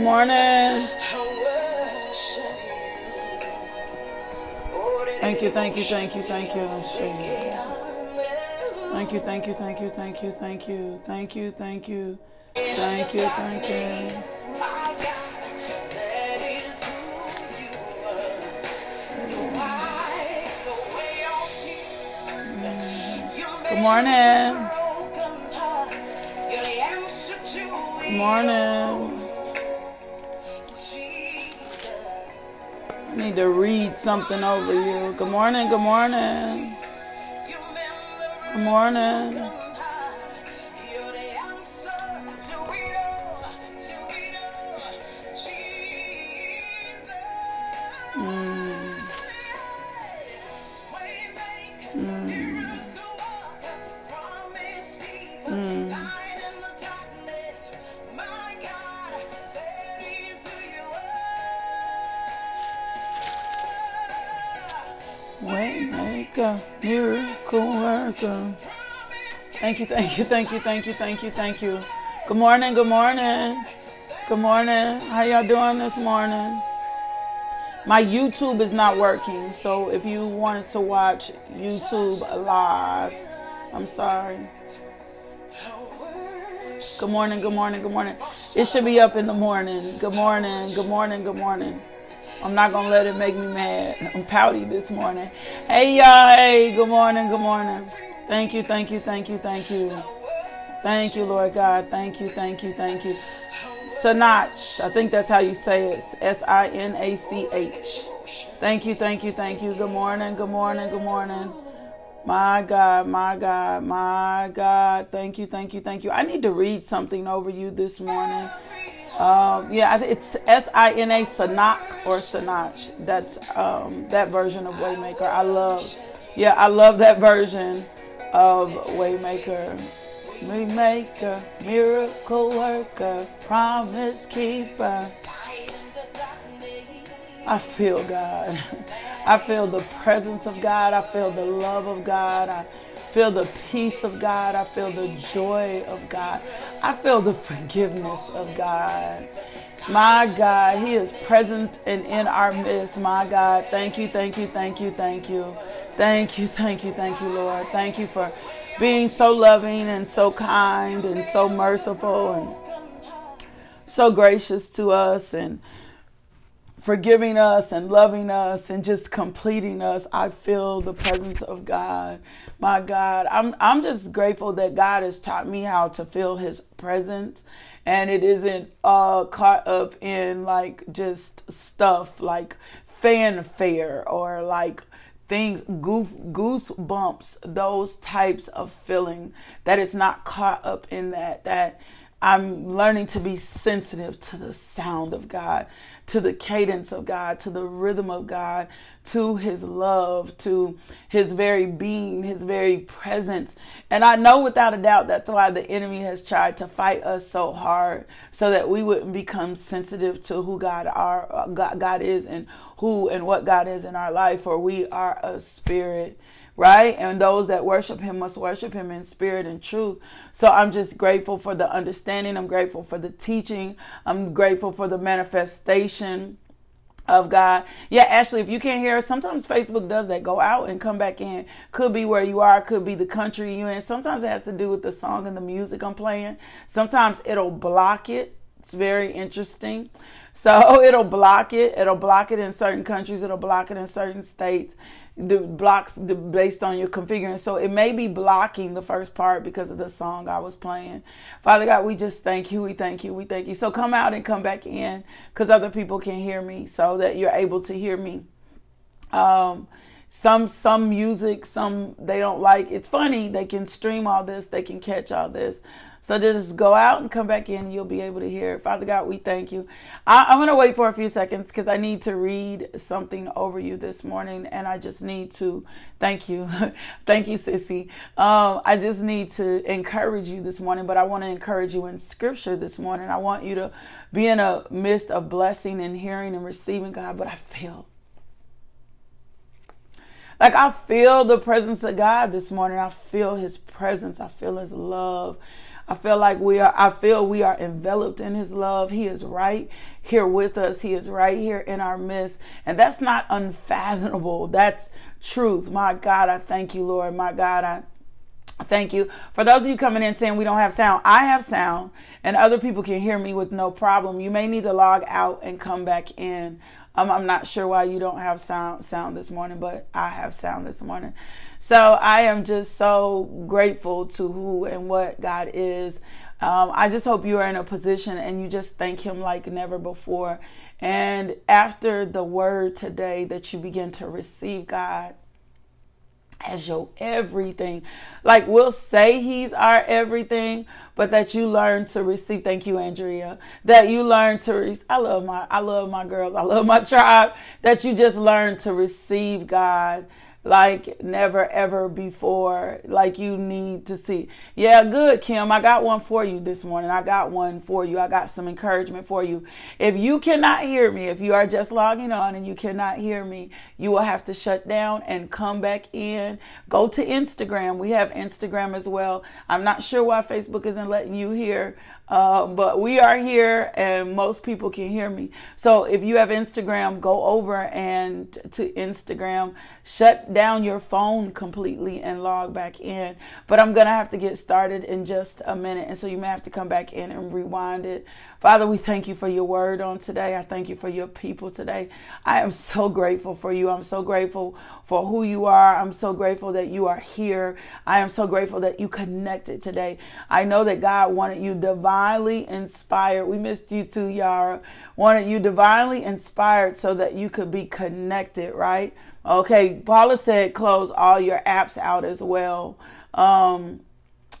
Morning. Thank you, thank you, thank you, thank you. Thank you, thank you, thank you, thank you, thank you, thank you, thank you, thank you, thank you. Good morning. Good morning. I need to read something over you. Good morning, good morning. Good morning. Thank you, thank you, thank you, thank you, thank you, thank you. Good morning, good morning. Good morning. How y'all doing this morning? My YouTube is not working, so if you wanted to watch YouTube live, I'm sorry. Good morning, good morning, good morning. It should be up in the morning. Good morning, good morning, good morning. I'm not gonna let it make me mad. I'm pouty this morning. Hey y'all, hey, good morning, good morning. Thank you, thank you, thank you, thank you. Thank you, Lord God. Thank you, thank you, thank you. Sinach, I think that's how you say it. S I N A C H. Thank you, thank you, thank you. Good morning, good morning, good morning. My God, my God, my God. Thank you, thank you, thank you. I need to read something over you this morning. Um, yeah, it's S I N A Sanach or Sanach. That's um, that version of Waymaker. I love. Yeah, I love that version of Waymaker. Waymaker, miracle worker, promise keeper. I feel God. I feel the presence of God. I feel the love of God. I feel the peace of God. I feel the joy of God. I feel the forgiveness of God. My God, He is present and in our midst. My God, thank you, thank you, thank you, thank you. Thank you, thank you, thank you, Lord. Thank you for being so loving and so kind and so merciful and so gracious to us and forgiving us and loving us and just completing us. I feel the presence of God. My God, I'm I'm just grateful that God has taught me how to feel his presence and it isn't uh caught up in like just stuff like fanfare or like things goof goosebumps those types of feeling that it's not caught up in that that I'm learning to be sensitive to the sound of God, to the cadence of God, to the rhythm of God, to his love, to his very being, his very presence. And I know without a doubt that's why the enemy has tried to fight us so hard so that we wouldn't become sensitive to who God are uh, God, God is and who and what God is in our life for we are a spirit right? And those that worship him must worship him in spirit and truth. So I'm just grateful for the understanding. I'm grateful for the teaching. I'm grateful for the manifestation of God. Yeah, Ashley, if you can't hear sometimes Facebook does that. Go out and come back in. Could be where you are, could be the country you're in. Sometimes it has to do with the song and the music I'm playing. Sometimes it'll block it. It's very interesting. So it'll block it. It'll block it in certain countries. It'll block it in certain states the blocks the, based on your configuring. So it may be blocking the first part because of the song I was playing. Father God, we just thank you. We thank you. We thank you. So come out and come back in because other people can hear me so that you're able to hear me. Um, some some music some they don't like it's funny they can stream all this they can catch all this so just go out and come back in you'll be able to hear. Father God, we thank you. I, am going to wait for a few seconds because I need to read something over you this morning and I just need to thank you. thank you, Sissy. Um, I just need to encourage you this morning, but I want to encourage you in scripture this morning. I want you to be in a midst of blessing and hearing and receiving God, but I feel like I feel the presence of God this morning. I feel his presence. I feel his love. I feel like we are, I feel we are enveloped in his love. He is right here with us. He is right here in our midst. And that's not unfathomable. That's truth. My God, I thank you, Lord. My God, I Thank you. For those of you coming in saying we don't have sound, I have sound and other people can hear me with no problem. You may need to log out and come back in. Um, I'm not sure why you don't have sound sound this morning, but I have sound this morning. So I am just so grateful to who and what God is. Um, I just hope you are in a position and you just thank Him like never before. And after the word today, that you begin to receive God as your everything. Like we'll say he's our everything, but that you learn to receive. Thank you, Andrea. That you learn to. Re- I love my. I love my girls. I love my tribe. That you just learn to receive God like never ever before. Like you need to see. Yeah, good, Kim. I got one for you this morning. I got one for you. I got some encouragement for you. If you cannot hear me, if you are just logging on and you cannot hear me, you will have to shut down and come back in. Go to Instagram. We have Instagram as well. I'm not sure why Facebook isn't letting you hear uh, but we are here and most people can hear me. So if you have Instagram, go over and to Instagram, shut down your phone completely and log back in. But I'm going to have to get started in just a minute. And so you may have to come back in and rewind it. Father, we thank you for your word on today. I thank you for your people today. I am so grateful for you. I'm so grateful for who you are. I'm so grateful that you are here. I am so grateful that you connected today. I know that God wanted you divinely inspired. We missed you too, Yara. Wanted you divinely inspired so that you could be connected, right? Okay, Paula said close all your apps out as well. Um,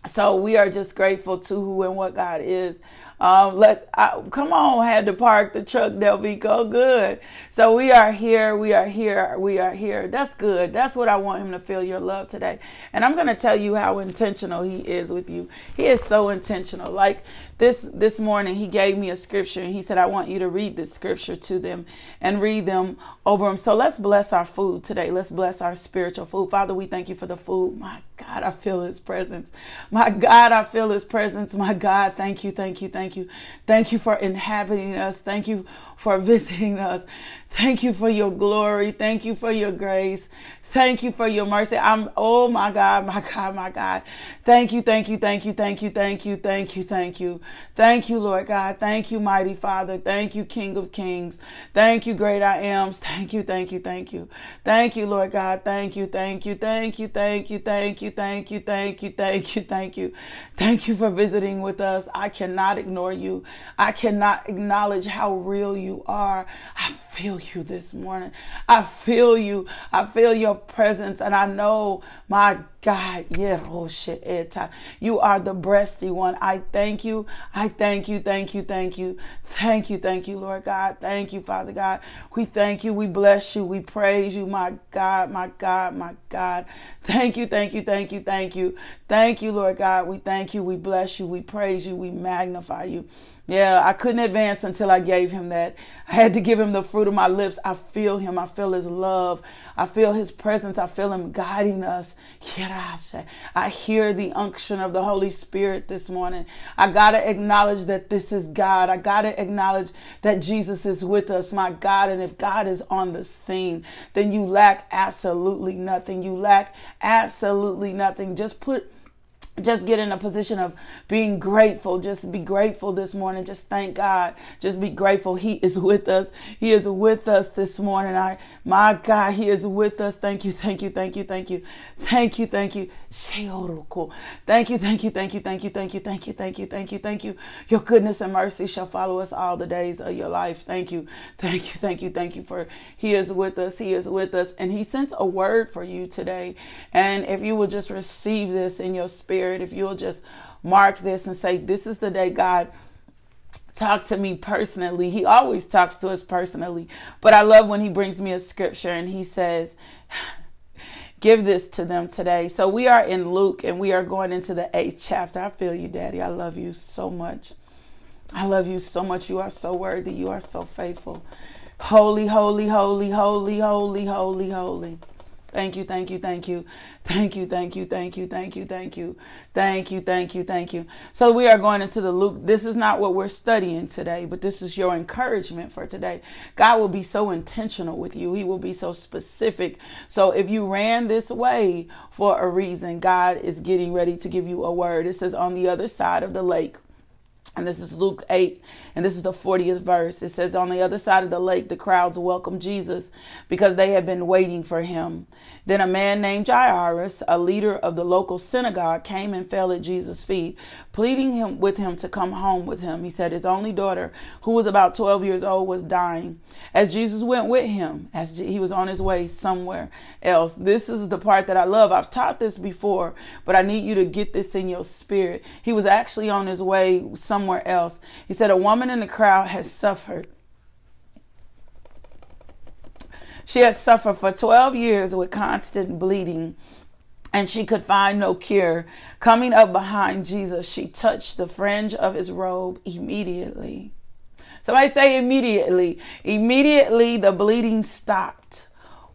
so we are just grateful to who and what God is. Um, let's come on, had to park the truck, Delvico. Good. So we are here. We are here. We are here. That's good. That's what I want him to feel your love today. And I'm to tell you how intentional he is with you. He is so intentional. Like this this morning he gave me a scripture and he said i want you to read this scripture to them and read them over them so let's bless our food today. Let's bless our spiritual food. Father we thank you for the food. My god i feel his presence. My god i feel his presence. My god thank you thank you thank you. Thank you for inhabiting us. Thank you for visiting us. Thank you for your glory. Thank you for your grace Thank you for your mercy. I'm, oh my God, my God, my God. Thank you, thank you, thank you, thank you, thank you, thank you, thank you. Thank you, Lord God. Thank you, mighty Father. Thank you, King of Kings. Thank you, great I am. Thank you, thank you, thank you. Thank you, Lord God. Thank you, thank you, thank you, thank you, thank you, thank you, thank you, thank you, thank you. Thank you for visiting with us. I cannot ignore you. I cannot acknowledge how real you are. I feel you this morning. I feel you. I feel your presence. And I know, my God, yeah, oh shit, you are the breasty one. I thank you. I thank you. Thank you. Thank you. Thank you. Thank you, Lord God. Thank you, Father God. We thank you. We bless you. We praise you, my God, my God, my God. Thank you. Thank you. Thank you. Thank you. Thank you, Lord God. We thank you. We bless you. We praise you. We magnify you. Yeah, I couldn't advance until I gave him that. I had to give him the fruit of my lips. I feel him. I feel his love. I feel his presence. I feel him guiding us. I hear the unction of the Holy Spirit this morning. I got to acknowledge that this is God. I got to acknowledge that Jesus is with us, my God. And if God is on the scene, then you lack absolutely nothing. You lack absolutely nothing. Just put just get in a position of being grateful. Just be grateful this morning. Just thank God. Just be grateful. He is with us. He is with us this morning. I, my God, He is with us. Thank you, thank you, thank you, thank you, thank you, thank you. Thank you, thank you, thank you, thank you, thank you, thank you, thank you, thank you, thank you. Your goodness and mercy shall follow us all the days of your life. Thank you, thank you, thank you, thank you for He is with us. He is with us, and He sent a word for you today. And if you will just receive this in your spirit Spirit, if you'll just mark this and say, This is the day God talk to me personally. He always talks to us personally. But I love when he brings me a scripture and he says, Give this to them today. So we are in Luke and we are going into the eighth chapter. I feel you, Daddy. I love you so much. I love you so much. You are so worthy. You are so faithful. Holy, holy, holy, holy, holy, holy, holy. Thank you, thank you, thank you, thank you, thank you, thank you, thank you, thank you, thank you, thank you, thank you. So we are going into the Luke. This is not what we're studying today, but this is your encouragement for today. God will be so intentional with you. He will be so specific. So if you ran this way for a reason, God is getting ready to give you a word. It says on the other side of the lake and this is Luke 8, and this is the 40th verse. It says, On the other side of the lake, the crowds welcomed Jesus because they had been waiting for him. Then a man named Jairus, a leader of the local synagogue, came and fell at Jesus' feet, pleading him with him to come home with him. He said his only daughter, who was about 12 years old, was dying. As Jesus went with him, as he was on his way somewhere else. This is the part that I love. I've taught this before, but I need you to get this in your spirit. He was actually on his way somewhere else. He said, A woman in the crowd has suffered She had suffered for 12 years with constant bleeding and she could find no cure. Coming up behind Jesus, she touched the fringe of his robe immediately. Somebody say immediately. Immediately the bleeding stopped.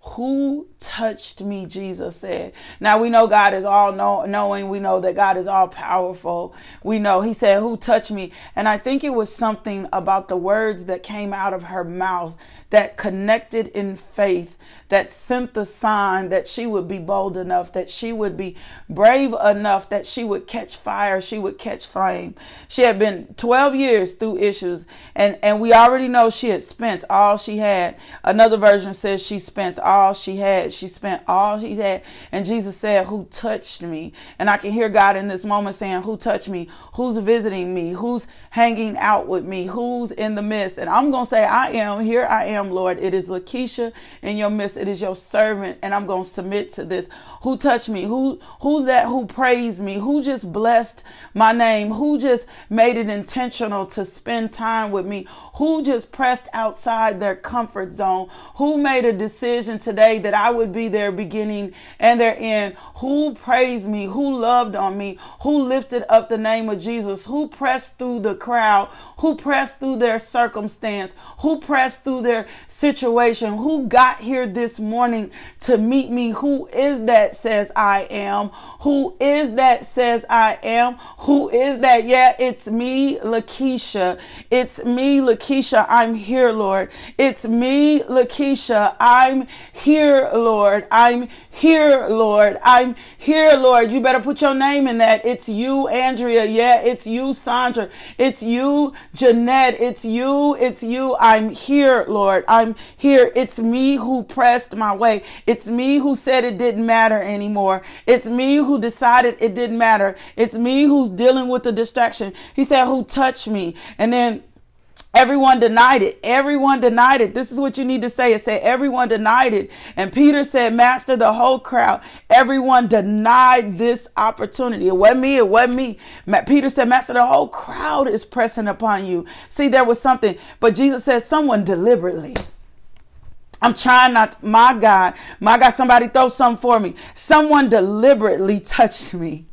Who touched me? Jesus said. Now we know God is all know- knowing. We know that God is all powerful. We know He said, Who touched me? And I think it was something about the words that came out of her mouth that connected in faith, that sent the sign that she would be bold enough, that she would be brave enough, that she would catch fire, she would catch flame. She had been 12 years through issues, and, and we already know she had spent all she had. Another version says she spent all she had. She spent all she had. And Jesus said, Who touched me? And I can hear God in this moment saying, Who touched me? Who's visiting me? Who's hanging out with me? Who's in the midst? And I'm going to say, I am. Here I am am, Lord. It is Lakeisha in your midst. It is your servant, and I'm to submit to this. Who touched me? Who who's that who praised me? Who just blessed my name? Who just made it intentional to spend time with me? Who just pressed outside their comfort zone? Who made a decision today that I would be their beginning and their end? Who praised me? Who loved on me? Who lifted up the name of Jesus? Who pressed through the crowd? Who pressed through their circumstance? Who pressed through their situation, who got here this morning to meet me, who is that says I am, who is that says I am, who is that? Yeah, it's me, Lakeisha. It's me, Lakeisha. I'm here, Lord. It's me, Lakeisha. I'm here, Lord. I'm here, Lord. I'm here, Lord. You better put your name in that. It's you, Andrea. Yeah, it's you, Sandra. It's you, Jeanette. It's you. It's you. I'm here, Lord. I'm here. It's me who pressed my way. It's me who said it didn't matter anymore. It's me who decided it didn't matter. It's me who's dealing with the distraction. He said, Who touched me? And then Everyone denied it. Everyone denied it. This is what you need to say. It said everyone denied it. And Peter said, Master, the whole crowd, everyone denied this opportunity. It wasn't me. It wasn't me. Peter said, Master, the whole crowd is pressing upon you. See, there was something, but Jesus said, someone deliberately. I'm trying not, my God, my God, somebody throw something for me. Someone deliberately touched me.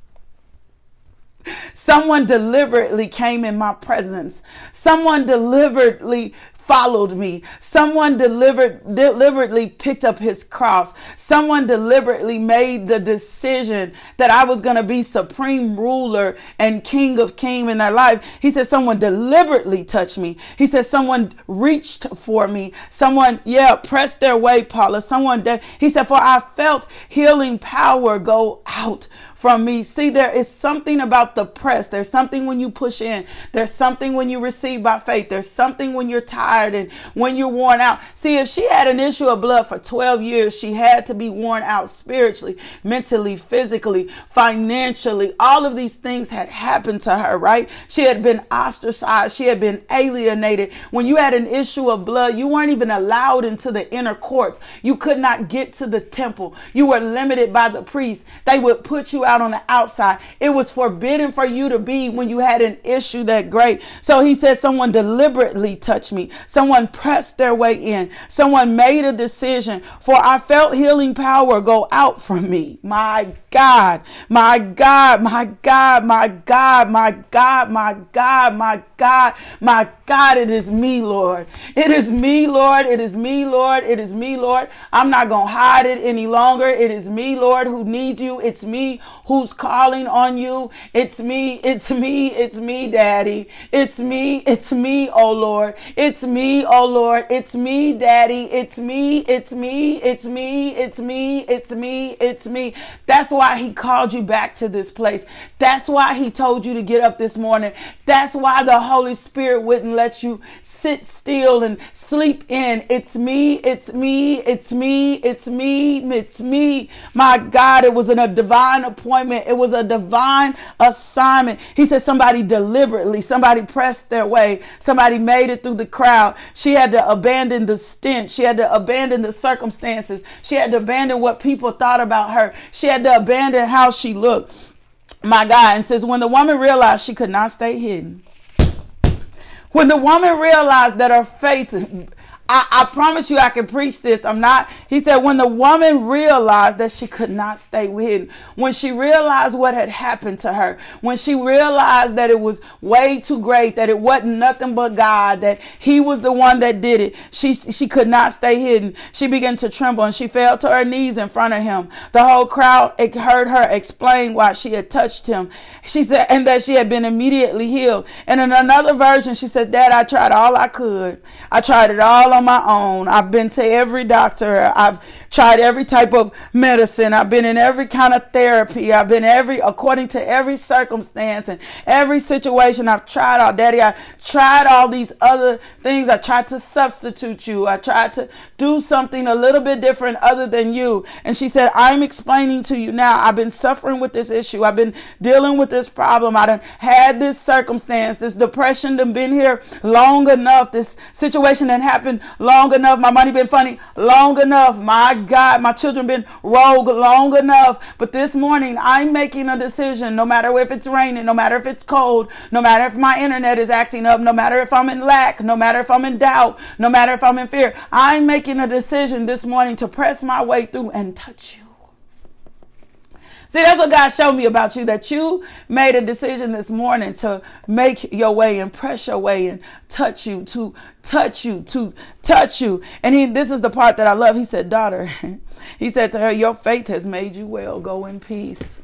Someone deliberately came in my presence. Someone deliberately followed me. Someone delivered, deliberately picked up his cross. Someone deliberately made the decision that I was going to be supreme ruler and king of king in their life. He said, someone deliberately touched me. He said, someone reached for me. Someone, yeah, pressed their way, Paula. Someone, de- he said, for I felt healing power go out from me. See, there is something about the press. There's something when you push in. There's something when you receive by faith. There's something when you're tired and when you're worn out. See, if she had an issue of blood for 12 years, she had to be worn out spiritually, mentally, physically, financially. All of these things had happened to her, right? She had been ostracized. She had been alienated. When you had an issue of blood, you weren't even allowed into the inner courts. You could not get to the temple. You were limited by the priest. They would put you out out on the outside. It was forbidden for you to be when you had an issue that great. So he said, someone deliberately touched me. Someone pressed their way in. Someone made a decision for I felt healing power go out from me. My God, my God, my God, my God, my God, my God, my God, my God, it is me, Lord. It is me, Lord. It is me, Lord. It is me, Lord. I'm not going to hide it any longer. It is me, Lord, who needs you. It's me who's calling on you. It's me. It's me. It's me, Daddy. It's me. It's me, oh Lord. It's me, oh Lord. It's me, Daddy. It's me. It's me. It's me. It's me. It's me. It's me. That's why he called you back to this place. That's why he told you to get up this morning. That's why the Holy Spirit wouldn't let you sit still and sleep in. It's me. It's me. It's me. It's me. It's me. My God, it was in a divine appointment. It was a divine assignment. He said somebody deliberately, somebody pressed their way, somebody made it through the crowd. She had to abandon the stench. She had to abandon the circumstances. She had to abandon what people thought about her. She had to abandon how she looked. My God. And says, when the woman realized she could not stay hidden, when the woman realized that her faith I, I promise you I can preach this. I'm not. He said, when the woman realized that she could not stay hidden, when she realized what had happened to her, when she realized that it was way too great, that it wasn't nothing but God, that He was the one that did it, she, she could not stay hidden. She began to tremble and she fell to her knees in front of him. The whole crowd heard her explain why she had touched him. She said, and that she had been immediately healed. And in another version, she said, Dad, I tried all I could. I tried it all on my own. I've been to every doctor. I've tried every type of medicine. I've been in every kind of therapy. I've been every, according to every circumstance and every situation. I've tried all, Daddy. I tried all these other things. I tried to substitute you. I tried to do something a little bit different other than you. And she said, I'm explaining to you now. I've been suffering with this issue. I've been dealing with this problem. I done had this circumstance, this depression done been here long enough. This situation that happened long enough. My money been funny long enough. My God, my children been rogue long enough. But this morning, I'm making a decision. No matter if it's raining, no matter if it's cold, no matter if my internet is acting up, no matter if I'm in lack, no matter if I'm in doubt, no matter if I'm in fear. I'm making a decision this morning to press my way through and touch you. See, that's what God showed me about you that you made a decision this morning to make your way and press your way and touch you, to touch you, to touch you. And he, this is the part that I love. He said, Daughter, he said to her, Your faith has made you well. Go in peace.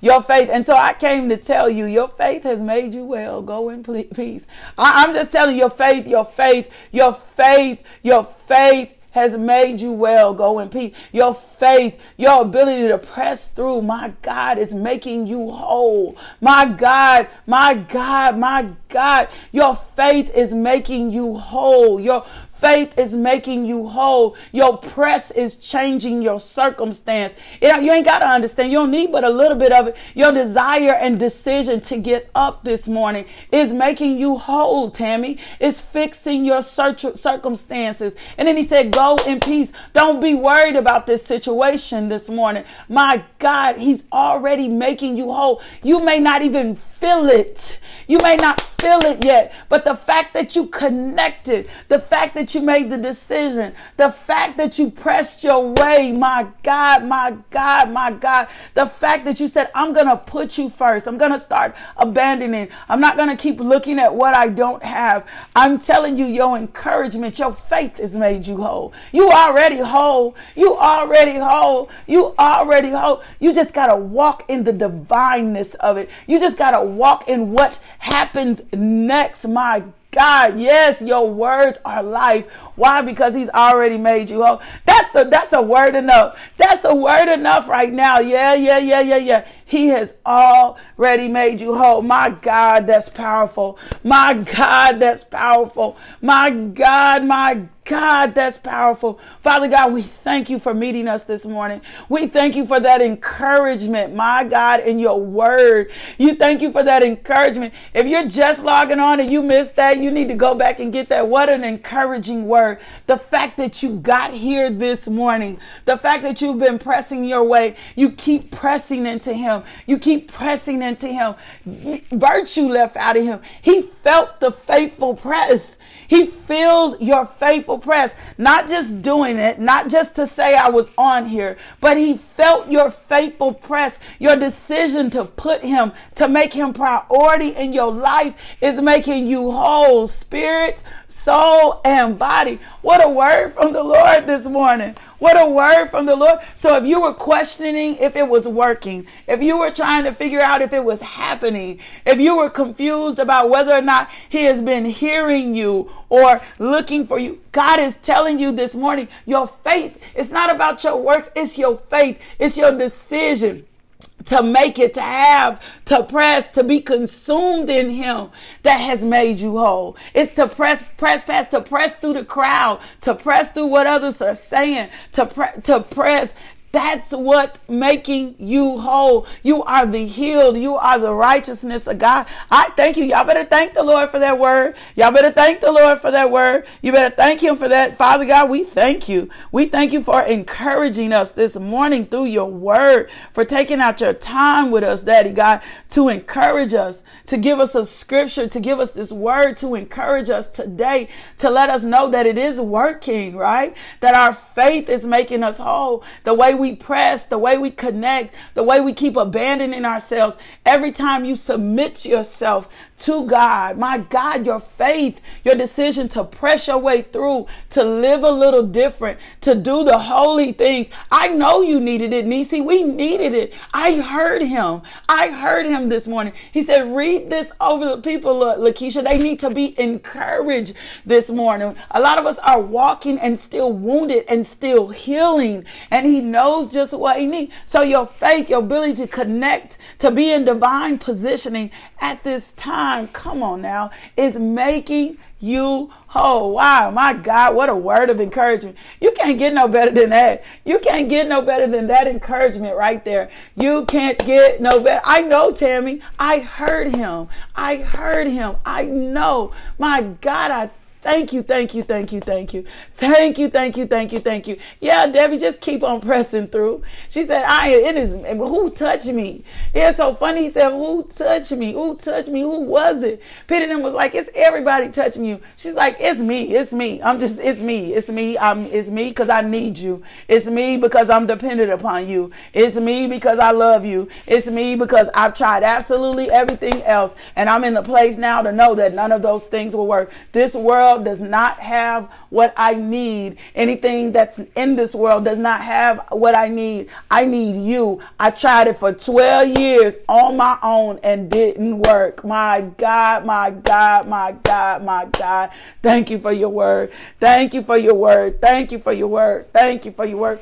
Your faith. And so I came to tell you, your faith has made you well. Go in peace. I, I'm just telling you, your faith, your faith, your faith, your faith has made you well. Go in peace. Your faith, your ability to press through, my God, is making you whole. My God, my God, my God, your faith is making you whole. Your Faith is making you whole. Your press is changing your circumstance. You ain't got to understand. You don't need but a little bit of it. Your desire and decision to get up this morning is making you whole, Tammy. It's fixing your circumstances. And then he said, Go in peace. Don't be worried about this situation this morning. My God, he's already making you whole. You may not even feel it. You may not feel it yet, but the fact that you connected, the fact that you made the decision, the fact that you pressed your way, my God, my God, my God, the fact that you said, I'm going to put you first. I'm going to start abandoning. I'm not going to keep looking at what I don't have. I'm telling you, your encouragement, your faith has made you whole. You already whole. You already whole. You already whole. You just got to walk in the divineness of it. You just got to walk in what happens next, my God, yes, your words are life. Why? Because he's already made you whole. That's the that's a word enough. That's a word enough right now. Yeah, yeah, yeah, yeah, yeah. He has already made you whole. My God, that's powerful. My God, that's powerful. My God, my God, that's powerful. Father God, we thank you for meeting us this morning. We thank you for that encouragement, my God, in your word. You thank you for that encouragement. If you're just logging on and you missed that, you need to go back and get that. What an encouraging word. The fact that you got here this morning, the fact that you've been pressing your way, you keep pressing into Him. You keep pressing into Him. Virtue left out of Him. He felt the faithful press. He feels your faithful press, not just doing it, not just to say I was on here, but he felt your faithful press. Your decision to put him, to make him priority in your life is making you whole, spirit, soul, and body. What a word from the Lord this morning. What a word from the Lord. So if you were questioning if it was working, if you were trying to figure out if it was happening, if you were confused about whether or not he has been hearing you or looking for you, God is telling you this morning, your faith, it's not about your works, it's your faith, it's your decision to make it, to have, to press, to be consumed in Him that has made you whole. It's to press, press past, to press through the crowd, to press through what others are saying, to pre- to press that's what's making you whole. You are the healed. You are the righteousness of God. I thank you. Y'all better thank the Lord for that word. Y'all better thank the Lord for that word. You better thank Him for that. Father God, we thank you. We thank you for encouraging us this morning through your word, for taking out your time with us, Daddy God, to encourage us, to give us a scripture, to give us this word to encourage us today, to let us know that it is working, right? That our faith is making us whole. The way we press, the way we connect, the way we keep abandoning ourselves. Every time you submit yourself to God. My God, your faith, your decision to press your way through, to live a little different, to do the holy things. I know you needed it, Nisi. We needed it. I heard him. I heard him this morning. He said, read this over the people, Lakeisha. They need to be encouraged this morning. A lot of us are walking and still wounded and still healing, and he knows just what he needs. So your faith, your ability to connect, to be in divine positioning at this time, come on now, is making you whole. Wow, my God, what a word of encouragement. You can't get no better than that. You can't get no better than that encouragement right there. You can't get no better. I know, Tammy. I heard him. I heard him. I know. My God, I Thank you, thank you, thank you, thank you. Thank you, thank you, thank you, thank you. Yeah, Debbie, just keep on pressing through. She said, I it is who touched me? It's so funny. He said, Who touched me? Who touched me? Who was it? Peter was like, It's everybody touching you. She's like, It's me, it's me. I'm just it's me. It's me. I'm it's me because I need you. It's me because I'm dependent upon you. It's me because I love you. It's me because I've tried absolutely everything else. And I'm in the place now to know that none of those things will work. This world world does not have what I need. Anything that's in this world does not have what I need. I need you. I tried it for 12 years on my own and didn't work. My God, my God, my God, my God. Thank you for your word. Thank you for your word. Thank you for your word. Thank you for your word.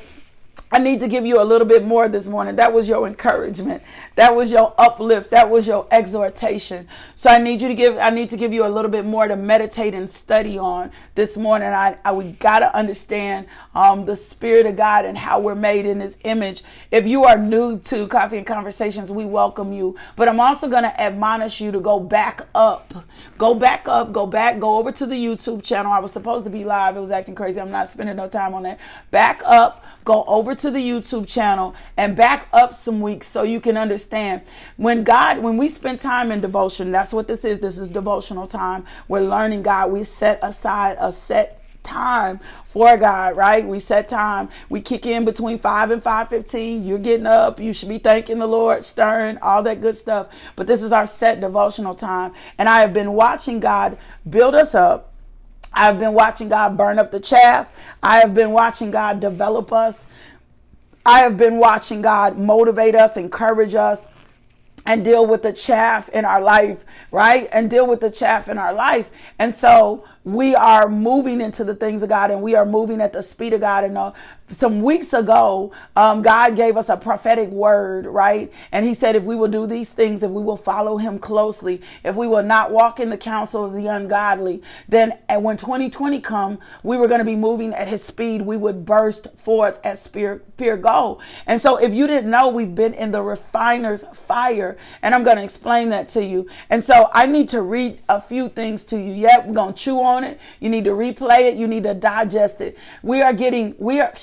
I need to give you a little bit more this morning. That was your encouragement. That was your uplift. That was your exhortation. So I need you to give, I need to give you a little bit more to meditate and study on this morning. I, I we got to understand um, the spirit of God and how we're made in his image. If you are new to Coffee and Conversations, we welcome you. But I'm also to admonish you to go back up. Go back up, go back, go over to the YouTube channel. I was supposed to be live. It was acting crazy. I'm not spending no time on that. Back up, go over to the YouTube channel and back up some weeks so you can understand when God, when we spend time in devotion, that's what this is. This is devotional time. We're learning God. We set aside a set time for God, right? We set time. We kick in between 5 and 5:15. You're getting up. You should be thanking the Lord, stirring, all that good stuff. But this is our set devotional time, and I have been watching God build us up. I've been watching God burn up the chaff. I have been watching God develop us. I have been watching God motivate us, encourage us, and deal with the chaff in our life, right? And deal with the chaff in our life. And so we are moving into the things of God and we are moving at the speed of God. And uh, some weeks ago, um, God gave us a prophetic word, right? And He said, if we will do these things, if we will follow Him closely, if we will not walk in the counsel of the ungodly, then and when 2020 come, we were going to be moving at His speed. We would burst forth at spear, pure gold. And so, if you didn't know, we've been in the refiner's fire, and I'm going to explain that to you. And so, I need to read a few things to you. Yep, we're going to chew on it. You need to replay it. You need to digest it. We are getting, we are,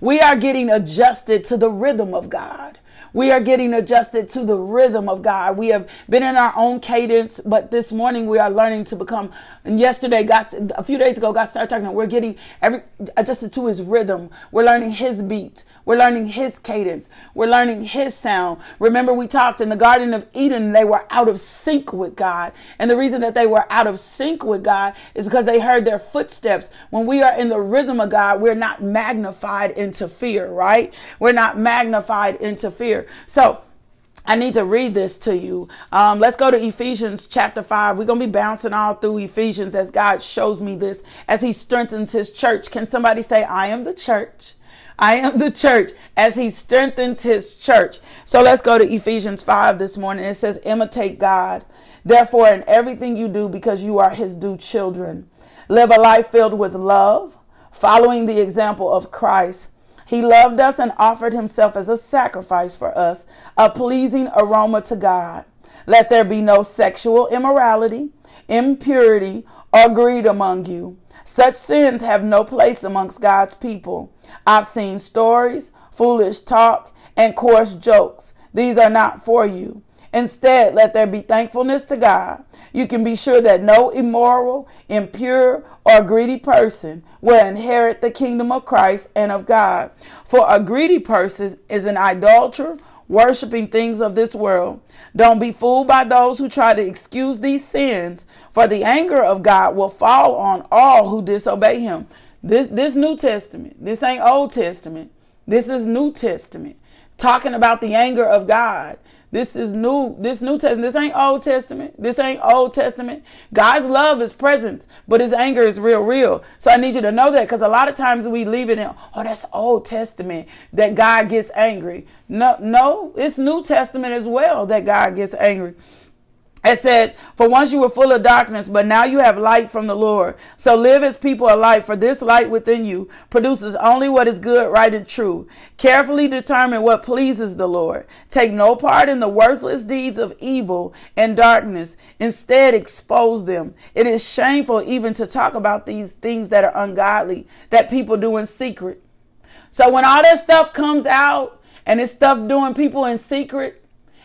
we are getting adjusted to the rhythm of God. We are getting adjusted to the rhythm of God. We have been in our own cadence, but this morning we are learning to become. And yesterday, got a few days ago, God started talking. We're getting every adjusted to His rhythm. We're learning His beat. We're learning his cadence. We're learning his sound. Remember, we talked in the Garden of Eden, they were out of sync with God. And the reason that they were out of sync with God is because they heard their footsteps. When we are in the rhythm of God, we're not magnified into fear, right? We're not magnified into fear. So, I need to read this to you. Um, let's go to Ephesians chapter 5. We're going to be bouncing all through Ephesians as God shows me this, as He strengthens His church. Can somebody say, I am the church? I am the church as he strengthens his church. So let's go to Ephesians 5 this morning. It says, imitate God. Therefore, in everything you do, because you are his due children, live a life filled with love, following the example of Christ. He loved us and offered himself as a sacrifice for us, a pleasing aroma to God. Let there be no sexual immorality, impurity, or greed among you. Such sins have no place amongst God's people. I've seen stories, foolish talk, and coarse jokes. These are not for you. Instead, let there be thankfulness to God. You can be sure that no immoral, impure, or greedy person will inherit the kingdom of Christ and of God. For a greedy person is an idolater, worshiping things of this world. Don't be fooled by those who try to excuse these sins, for the anger of God will fall on all who disobey him. This this New Testament. This ain't Old Testament. This is New Testament. Talking about the anger of God. This is new. This New Testament. This ain't Old Testament. This ain't Old Testament. God's love is present, but his anger is real, real. So I need you to know that because a lot of times we leave it in, oh, that's Old Testament that God gets angry. No, no, it's New Testament as well that God gets angry. It says, For once you were full of darkness, but now you have light from the Lord. So live as people of light, for this light within you produces only what is good, right, and true. Carefully determine what pleases the Lord. Take no part in the worthless deeds of evil and darkness. Instead, expose them. It is shameful even to talk about these things that are ungodly, that people do in secret. So when all that stuff comes out and it's stuff doing people in secret,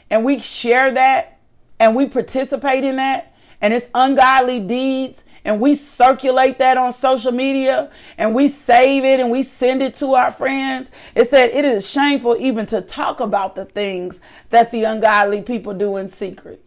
and we share that, and we participate in that and it's ungodly deeds and we circulate that on social media and we save it and we send it to our friends, it said it is shameful even to talk about the things that the ungodly people do in secret.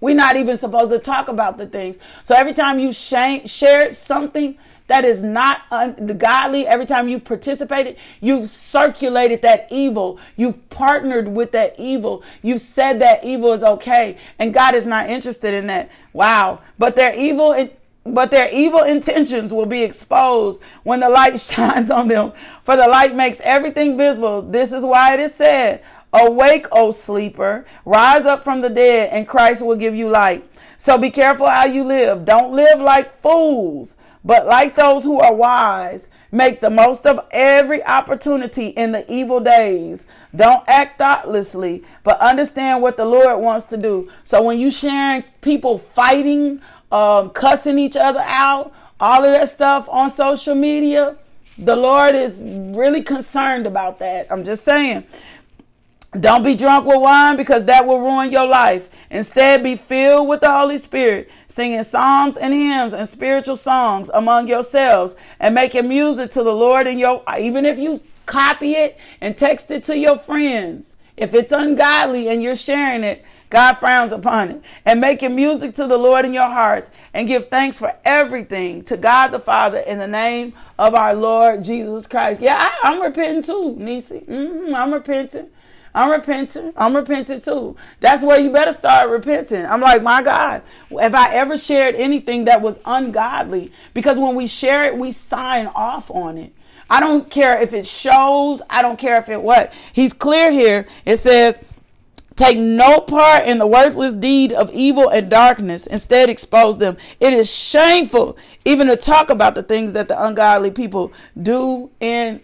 We're not even supposed to talk about the things. So every time you share something that is not un- godly. Every time you've participated, you've circulated that evil. You've partnered with that evil. You've said that evil is okay. And God is not interested in that. Wow. But their evil in- but their evil intentions will be exposed when the light shines on them. For the light makes everything visible. This is why it is said, Awake, O sleeper, rise up from the dead, and Christ will give you light. So be careful how you live. Don't live like fools but like those who are wise, make the most of every opportunity in the evil days. Don't act thoughtlessly, but understand what the Lord wants to do. So when you sharing people fighting, um, cussing each other out, all of that stuff on social media, the Lord is really concerned about that. I'm just saying. Don't be drunk with wine because that will ruin your life. Instead, be filled with the Holy Spirit, singing psalms and hymns and spiritual songs among yourselves and making music to the Lord in your even if you copy it and text it to your friends. If it's ungodly and you're sharing it, God frowns upon it. And making music to the Lord in your hearts and give thanks for everything to God the Father in the name of our Lord Jesus Christ. Yeah, I, am repenting too, Nisi. Mm-hmm, I'm repenting. I'm repenting. I'm repenting too. That's where you better start repenting. I'm like, my God, have I ever shared anything that was ungodly? Because when we share it, we sign off on it. I don't care if it shows. I don't care if it what. He's clear here. It says, Take no part in the worthless deed of evil and darkness. Instead, expose them. It is shameful even to talk about the things that the ungodly people do in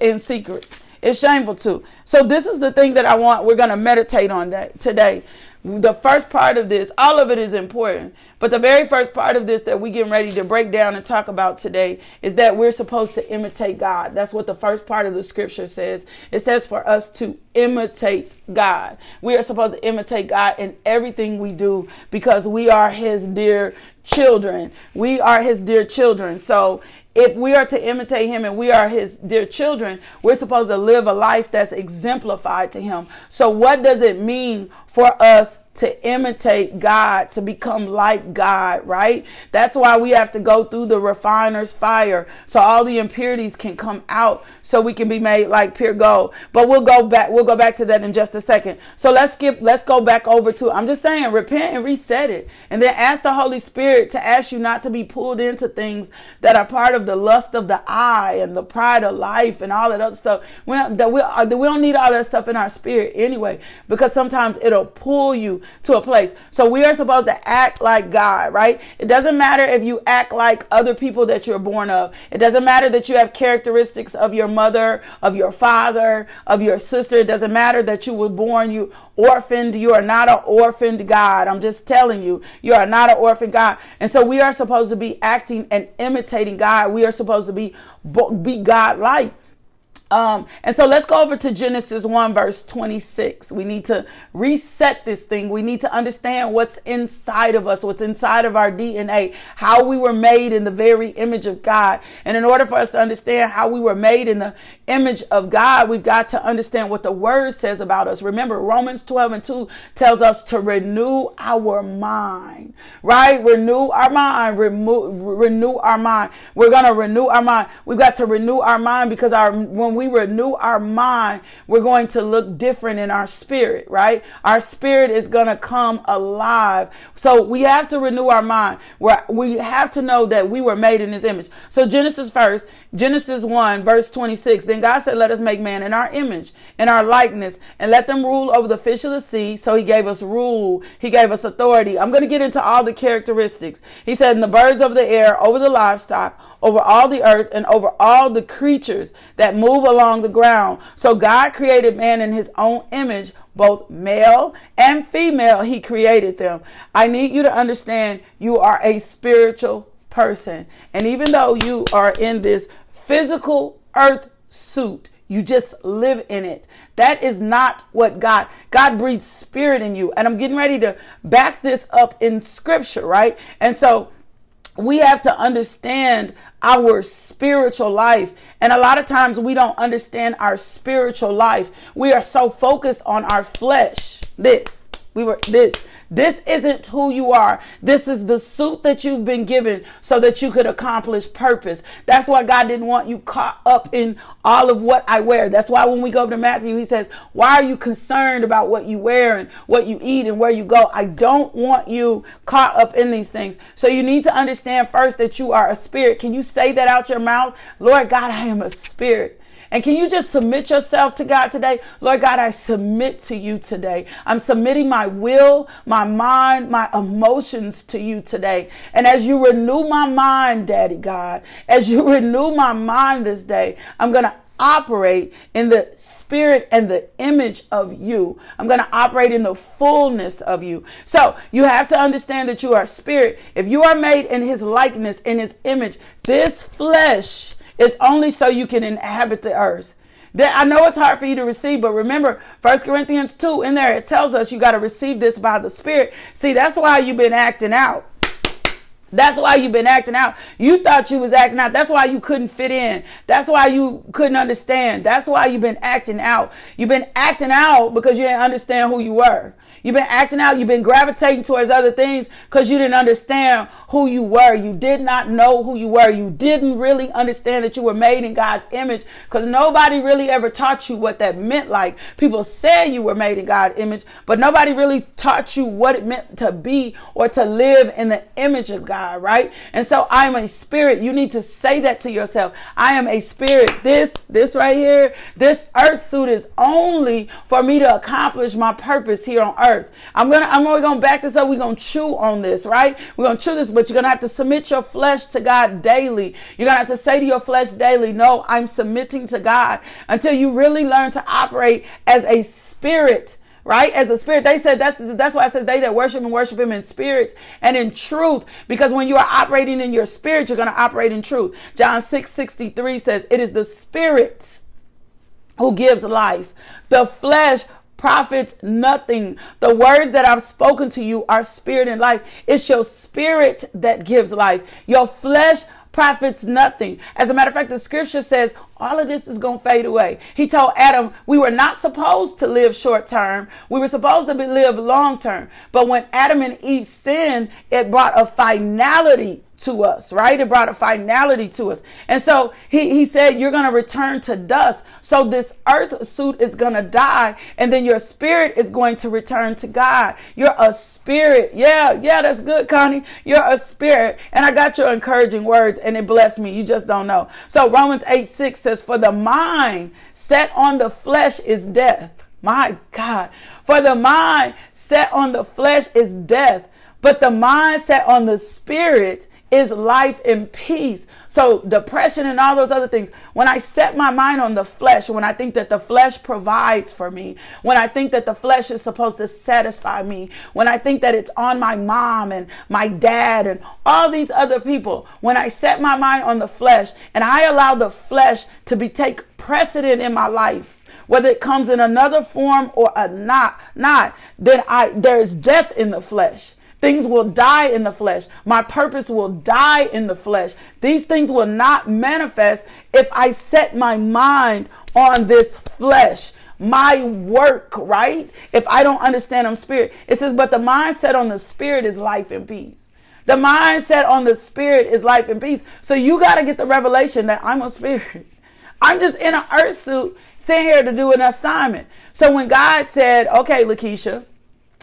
in secret. It's shameful too. So this is the thing that I want. We're going to meditate on that today. The first part of this, all of it is important. But the very first part of this that we get ready to break down and talk about today is that we're supposed to imitate God. That's what the first part of the scripture says. It says for us to imitate God. We are supposed to imitate God in everything we do because we are his dear children. We are his dear children. So if we are to imitate him and we are his dear children, we're supposed to live a life that's exemplified to him. So, what does it mean for us to imitate God, to become like God, right? That's why we have to go through the refiner's fire so all the impurities can come out so we can be made like pure gold. But we'll go back we'll go back to that in just a second. So let's skip let's go back over to I'm just saying repent and reset it. And then ask the Holy Spirit to ask you not to be pulled into things that are part of the lust of the eye and the pride of life and all that other stuff. We that we, uh, we don't need all that stuff in our spirit anyway because sometimes it'll pull you to a place. So we are supposed to act like God, right? It doesn't matter if you act like other people that you're born of. It doesn't matter that you have characteristics of your mother, of your father, of your sister. It doesn't matter that you were born you orphaned. You are not an orphaned God. I'm just telling you, you are not an orphaned God. And so we are supposed to be acting and imitating God. We are supposed to be be God like. Um, and so let's go over to Genesis 1, verse 26. We need to reset this thing. We need to understand what's inside of us, what's inside of our DNA, how we were made in the very image of God. And in order for us to understand how we were made in the image of God, we've got to understand what the word says about us. Remember, Romans 12 and 2 tells us to renew our mind, right? Renew our mind, remove, renew our mind. We're going to renew our mind. We've got to renew our mind because our, when we renew our mind, we're going to look different in our spirit, right? Our spirit is going to come alive. So we have to renew our mind. Where we have to know that we were made in his image. So Genesis first, Genesis 1, verse 26. Then God said, Let us make man in our image, in our likeness, and let them rule over the fish of the sea. So he gave us rule, he gave us authority. I'm going to get into all the characteristics. He said, In the birds of the air, over the livestock, over all the earth, and over all the creatures that move along the ground. So God created man in his own image both male and female, he created them. I need you to understand you are a spiritual person. And even though you are in this physical earth suit, you just live in it. That is not what God, God breathes spirit in you. And I'm getting ready to back this up in scripture, right? And so we have to understand our spiritual life. And a lot of times we don't understand our spiritual life. We are so focused on our flesh. This, we were this. This isn't who you are. This is the suit that you've been given so that you could accomplish purpose. That's why God didn't want you caught up in all of what I wear. That's why when we go to Matthew, he says, Why are you concerned about what you wear and what you eat and where you go? I don't want you caught up in these things. So you need to understand first that you are a spirit. Can you say that out your mouth? Lord God, I am a spirit. And can you just submit yourself to God today? Lord God, I submit to you today. I'm submitting my will, my mind, my emotions to you today. And as you renew my mind, Daddy God, as you renew my mind this day, I'm going to operate in the spirit and the image of you. I'm going to operate in the fullness of you. So you have to understand that you are spirit. If you are made in his likeness, in his image, this flesh it's only so you can inhabit the earth. That I know it's hard for you to receive, but remember, First Corinthians 2 in there, it tells us you got to receive this by the Spirit. See, that's why you've been acting out. That's why you've been acting out. You thought you was acting out. That's why you couldn't fit in. That's why you couldn't understand. That's why you've been acting out. You've been acting out because you didn't understand who you were. You've been acting out. You've been gravitating towards other things because you didn't understand who you were. You did not know who you were. You didn't really understand that you were made in God's image because nobody really ever taught you what that meant like. People said you were made in God's image, but nobody really taught you what it meant to be or to live in the image of God, right? And so I'm a spirit. You need to say that to yourself. I am a spirit. This, this right here, this earth suit is only for me to accomplish my purpose here on earth earth. I'm gonna I'm only gonna back this up. We're gonna chew on this, right? We're gonna chew this, but you're gonna have to submit your flesh to God daily. You're gonna have to say to your flesh daily, No, I'm submitting to God until you really learn to operate as a spirit right? As a spirit, they said that's that's why I said they that worship and worship him in spirits and in truth. Because when you are operating in your spirit, you're going to operate in truth. John 6 63 says, It is the spirit who gives life. The flesh profits nothing. The words that I've spoken to you are spirit and life. It's your spirit that gives life. Your flesh profits nothing. As a matter of fact, the scripture says all of this is going to fade away. He told Adam, we were not supposed to live short term. We were supposed to be, live long term. But when Adam and Eve sinned, it brought a finality to us, right? It brought a finality to us. And so he, he said, You're going to return to dust. So this earth suit is going to die, and then your spirit is going to return to God. You're a spirit. Yeah, yeah, that's good, Connie. You're a spirit. And I got your encouraging words, and it blessed me. You just don't know. So Romans 8 6 says, For the mind set on the flesh is death. My God. For the mind set on the flesh is death, but the mind set on the spirit is life and peace. So, depression and all those other things, when I set my mind on the flesh, when I think that the flesh provides for me, when I think that the flesh is supposed to satisfy me, when I think that it's on my mom and my dad and all these other people, when I set my mind on the flesh and I allow the flesh to be take precedent in my life, whether it comes in another form or a not, not, then I there is death in the flesh. Things will die in the flesh. My purpose will die in the flesh. These things will not manifest if I set my mind on this flesh. My work, right? If I don't understand I'm spirit. It says, but the mindset on the spirit is life and peace. The mindset on the spirit is life and peace. So you got to get the revelation that I'm a spirit. I'm just in an earth suit sitting here to do an assignment. So when God said, okay, Lakeisha,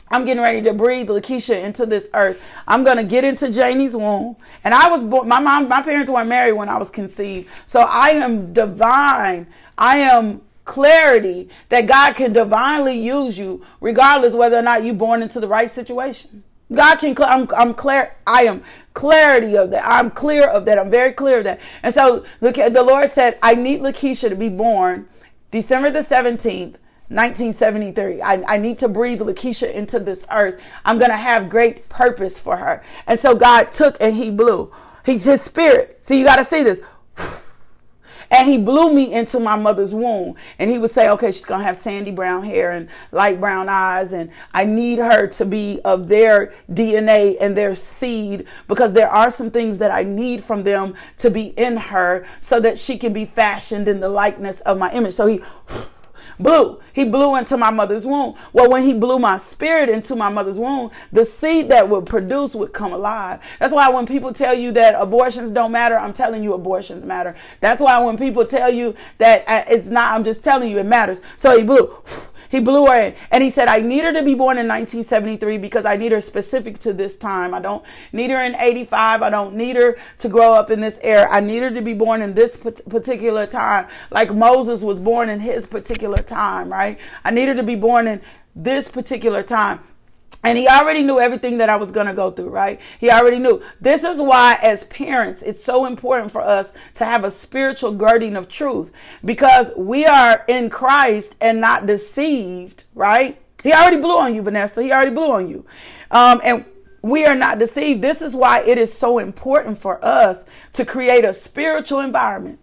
I'm getting ready to breathe Lakeisha into this earth. I'm gonna get into Janie's womb. And I was born. My mom, my parents weren't married when I was conceived. So I am divine. I am clarity that God can divinely use you, regardless whether or not you're born into the right situation. God can. I'm. I'm clear. I am clarity of that. I'm clear of that. I'm very clear of that. And so the Lord said, I need Lakeisha to be born December the 17th 1973. I, I need to breathe Lakeisha into this earth. I'm going to have great purpose for her. And so God took and he blew. He's his spirit. See, you got to see this. And he blew me into my mother's womb. And he would say, okay, she's going to have sandy brown hair and light brown eyes. And I need her to be of their DNA and their seed because there are some things that I need from them to be in her so that she can be fashioned in the likeness of my image. So he blew. He blew into my mother's womb. Well, when he blew my spirit into my mother's womb, the seed that would produce would come alive. That's why when people tell you that abortions don't matter, I'm telling you abortions matter. That's why when people tell you that uh, it's not, I'm just telling you it matters. So he blew. He blew her in. And he said, I need her to be born in 1973 because I need her specific to this time. I don't need her in 85. I don't need her to grow up in this era. I need her to be born in this particular time, like Moses was born in his particular time, right? I need her to be born in this particular time. And he already knew everything that I was going to go through, right? He already knew. This is why, as parents, it's so important for us to have a spiritual girding of truth because we are in Christ and not deceived, right? He already blew on you, Vanessa. He already blew on you. Um, and we are not deceived. This is why it is so important for us to create a spiritual environment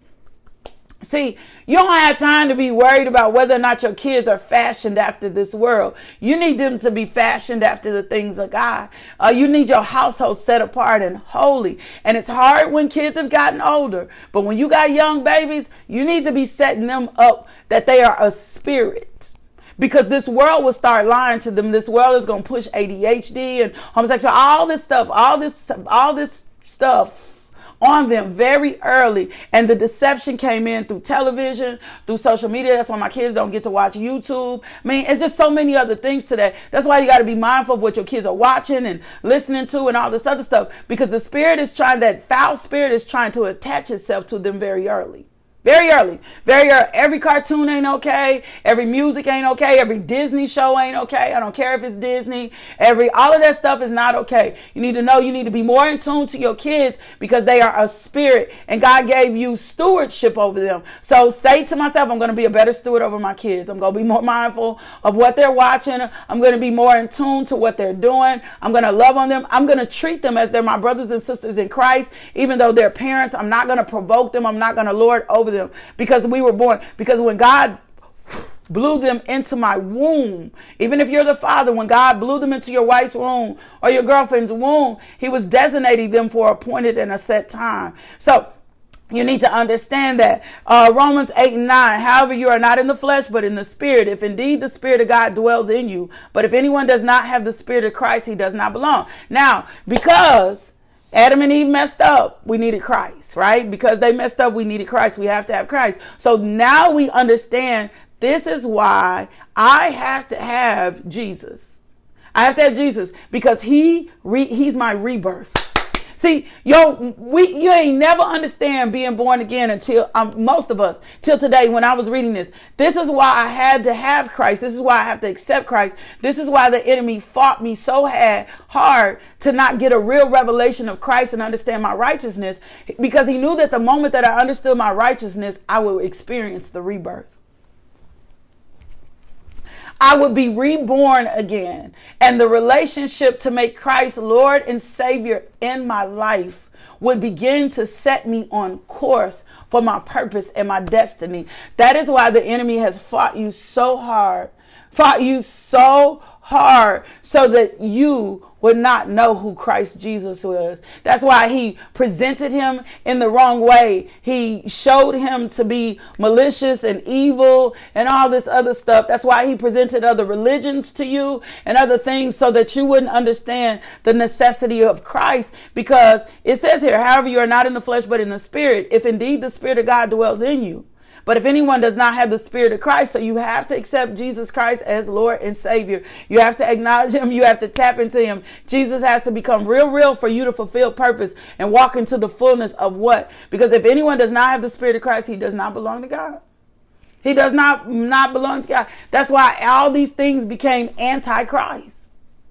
See, you don't have time to be worried about whether or not your kids are fashioned after this world. You need them to be fashioned after the things of God. Uh, you need your household set apart and holy. And it's hard when kids have gotten older. But when you got young babies, you need to be setting them up that they are a spirit because this world will start lying to them. This world is going to push ADHD and homosexual, all this stuff, all this, all this stuff on them very early. And the deception came in through television, through social media. That's why my kids don't get to watch YouTube. I mean, it's just so many other things today. That's why you got to be mindful of what your kids are watching and listening to and all this other stuff because the spirit is trying, that foul spirit is trying to attach itself to them very early. Very early. Very early. Every cartoon ain't okay. Every music ain't okay. Every Disney show ain't okay. I don't care if it's Disney. Every all of that stuff is not okay. You need to know you need to be more in tune to your kids because they are a spirit and God gave you stewardship over them. So say to myself, I'm going to be a better steward over my kids. I'm going to be more mindful of what they're watching. I'm going to be more in tune to what they're doing. I'm going to love on them. I'm going to treat them as they're my brothers and sisters in Christ, even though they're parents. I'm not going to provoke them. I'm not going to lord over them because we were born. Because when God blew them into my womb. Even if you're the father, when God blew them into your wife's womb or your girlfriend's womb, He was designating them for appointed and a set time. So you need to understand that. Uh, Romans 8 and 9. However, you are not in the flesh, but in the spirit. If indeed the spirit of God dwells in you. But if anyone does not have the spirit of Christ, he does not belong. Now, because Adam and Eve messed up. We needed Christ, right? Because they messed up, we needed Christ. We have to have Christ. So now we understand this is why I have to have Jesus. I have to have Jesus because he re, he's my rebirth. See, yo, we you ain't never understand being born again until um, most of us till today. When I was reading this, this is why I had to have Christ. This is why I have to accept Christ. This is why the enemy fought me so hard, hard to not get a real revelation of Christ and understand my righteousness, because he knew that the moment that I understood my righteousness, I would experience the rebirth. I would be reborn again. And the relationship to make Christ Lord and Savior in my life would begin to set me on course for my purpose and my destiny. That is why the enemy has fought you so hard, fought you so hard so that you would not know who Christ Jesus was. That's why he presented him in the wrong way. He showed him to be malicious and evil and all this other stuff. That's why he presented other religions to you and other things so that you wouldn't understand the necessity of Christ because it says here, however, you are not in the flesh but in the spirit, if indeed the spirit of God dwells in you. But if anyone does not have the Spirit of Christ, so you have to accept Jesus Christ as Lord and Savior. You have to acknowledge Him. You have to tap into Him. Jesus has to become real, real for you to fulfill purpose and walk into the fullness of what? Because if anyone does not have the Spirit of Christ, he does not belong to God. He does not not belong to God. That's why all these things became antichrist.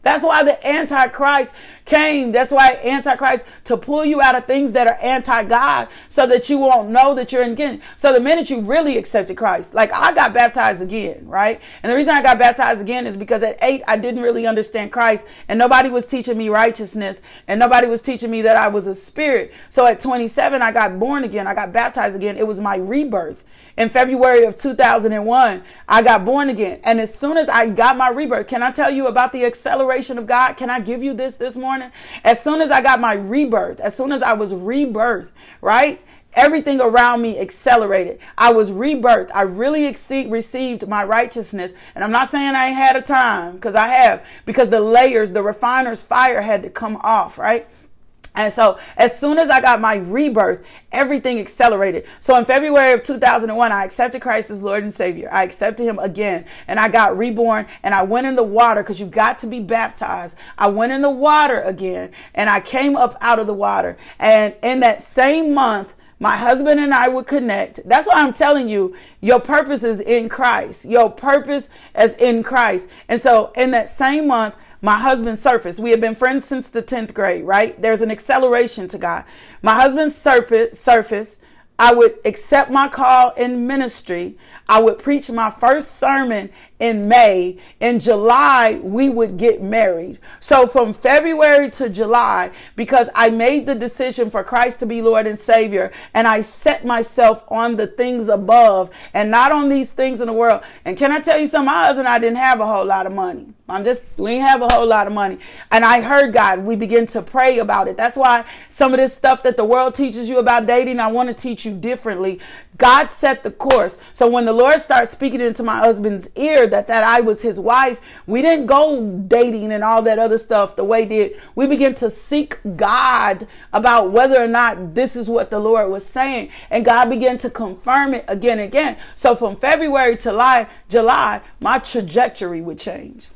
That's why the Antichrist came. That's why Antichrist to pull you out of things that are anti-God so that you won't know that you're in again. So the minute you really accepted Christ, like I got baptized again, right? And the reason I got baptized again is because at eight, I didn't really understand Christ and nobody was teaching me righteousness and nobody was teaching me that I was a spirit. So at 27, I got born again. I got baptized again. It was my rebirth in February of 2001, I got born again. And as soon as I got my rebirth, can I tell you about the acceleration of God? Can I give you this this morning? As soon as I got my rebirth, as soon as I was rebirthed, right? Everything around me accelerated. I was rebirthed. I really exceed, received my righteousness. And I'm not saying I ain't had a time because I have, because the layers, the refiner's fire had to come off, right? And so as soon as I got my rebirth, everything accelerated. So in February of 2001, I accepted Christ as Lord and Savior. I accepted him again and I got reborn and I went in the water because you got to be baptized. I went in the water again and I came up out of the water. And in that same month, my husband and I would connect. That's why I'm telling you, your purpose is in Christ. Your purpose is in Christ. And so in that same month, my husband surfaced. We have been friends since the 10th grade, right? There's an acceleration to God. My husband surfaced. I would accept my call in ministry. I would preach my first sermon in May. In July, we would get married. So from February to July, because I made the decision for Christ to be Lord and Savior, and I set myself on the things above and not on these things in the world. And can I tell you something? My husband and I didn't have a whole lot of money. I'm just, we didn't have a whole lot of money. And I heard God. We begin to pray about it. That's why some of this stuff that the world teaches you about dating, I want to teach you differently. God set the course. So when the Lord starts speaking into my husband's ear that that I was his wife, we didn't go dating and all that other stuff the way did. We began to seek God about whether or not this is what the Lord was saying, and God began to confirm it again and again. So from February to July, July, my trajectory would change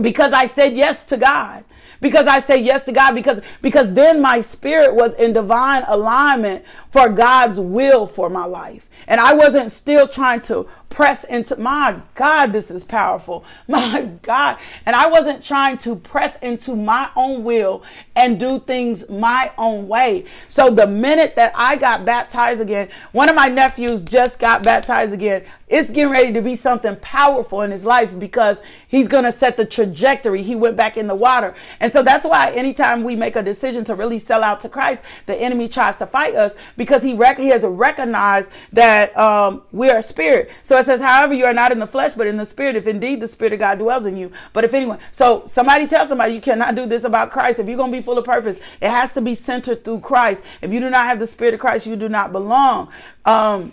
because I said yes to God because I say yes to God because because then my spirit was in divine alignment for God's will for my life. And I wasn't still trying to press into my God, this is powerful. My God. And I wasn't trying to press into my own will and do things my own way. So the minute that I got baptized again, one of my nephews just got baptized again. It's getting ready to be something powerful in his life because he's going to set the trajectory. He went back in the water. And so that's why anytime we make a decision to really sell out to Christ, the enemy tries to fight us because he rec- he has recognized that um, we are spirit. So it says, however, you are not in the flesh, but in the spirit, if indeed the spirit of God dwells in you. But if anyone, so somebody tell somebody you cannot do this about Christ. If you're going to be full of purpose, it has to be centered through Christ. If you do not have the spirit of Christ, you do not belong. Um,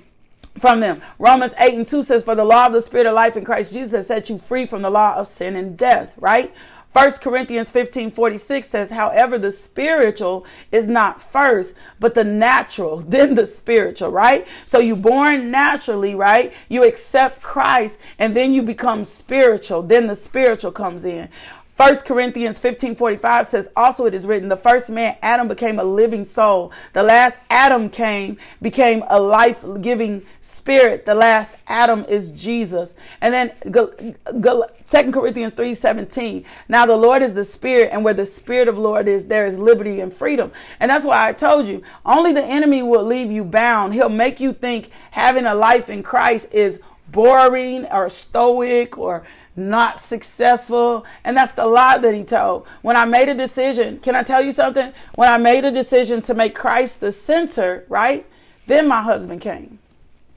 from them. Romans 8 and 2 says, For the law of the Spirit of life in Christ Jesus has set you free from the law of sin and death, right? 1 Corinthians 15 46 says, However, the spiritual is not first, but the natural, then the spiritual, right? So you born naturally, right? You accept Christ, and then you become spiritual. Then the spiritual comes in. 1 Corinthians 15 45 says, Also it is written, the first man, Adam, became a living soul. The last Adam came, became a life giving spirit. The last Adam is Jesus. And then 2 Corinthians 3 17, now the Lord is the spirit, and where the spirit of Lord is, there is liberty and freedom. And that's why I told you, only the enemy will leave you bound. He'll make you think having a life in Christ is boring or stoic or not successful. And that's the lie that he told. When I made a decision, can I tell you something? When I made a decision to make Christ the center, right? Then my husband came.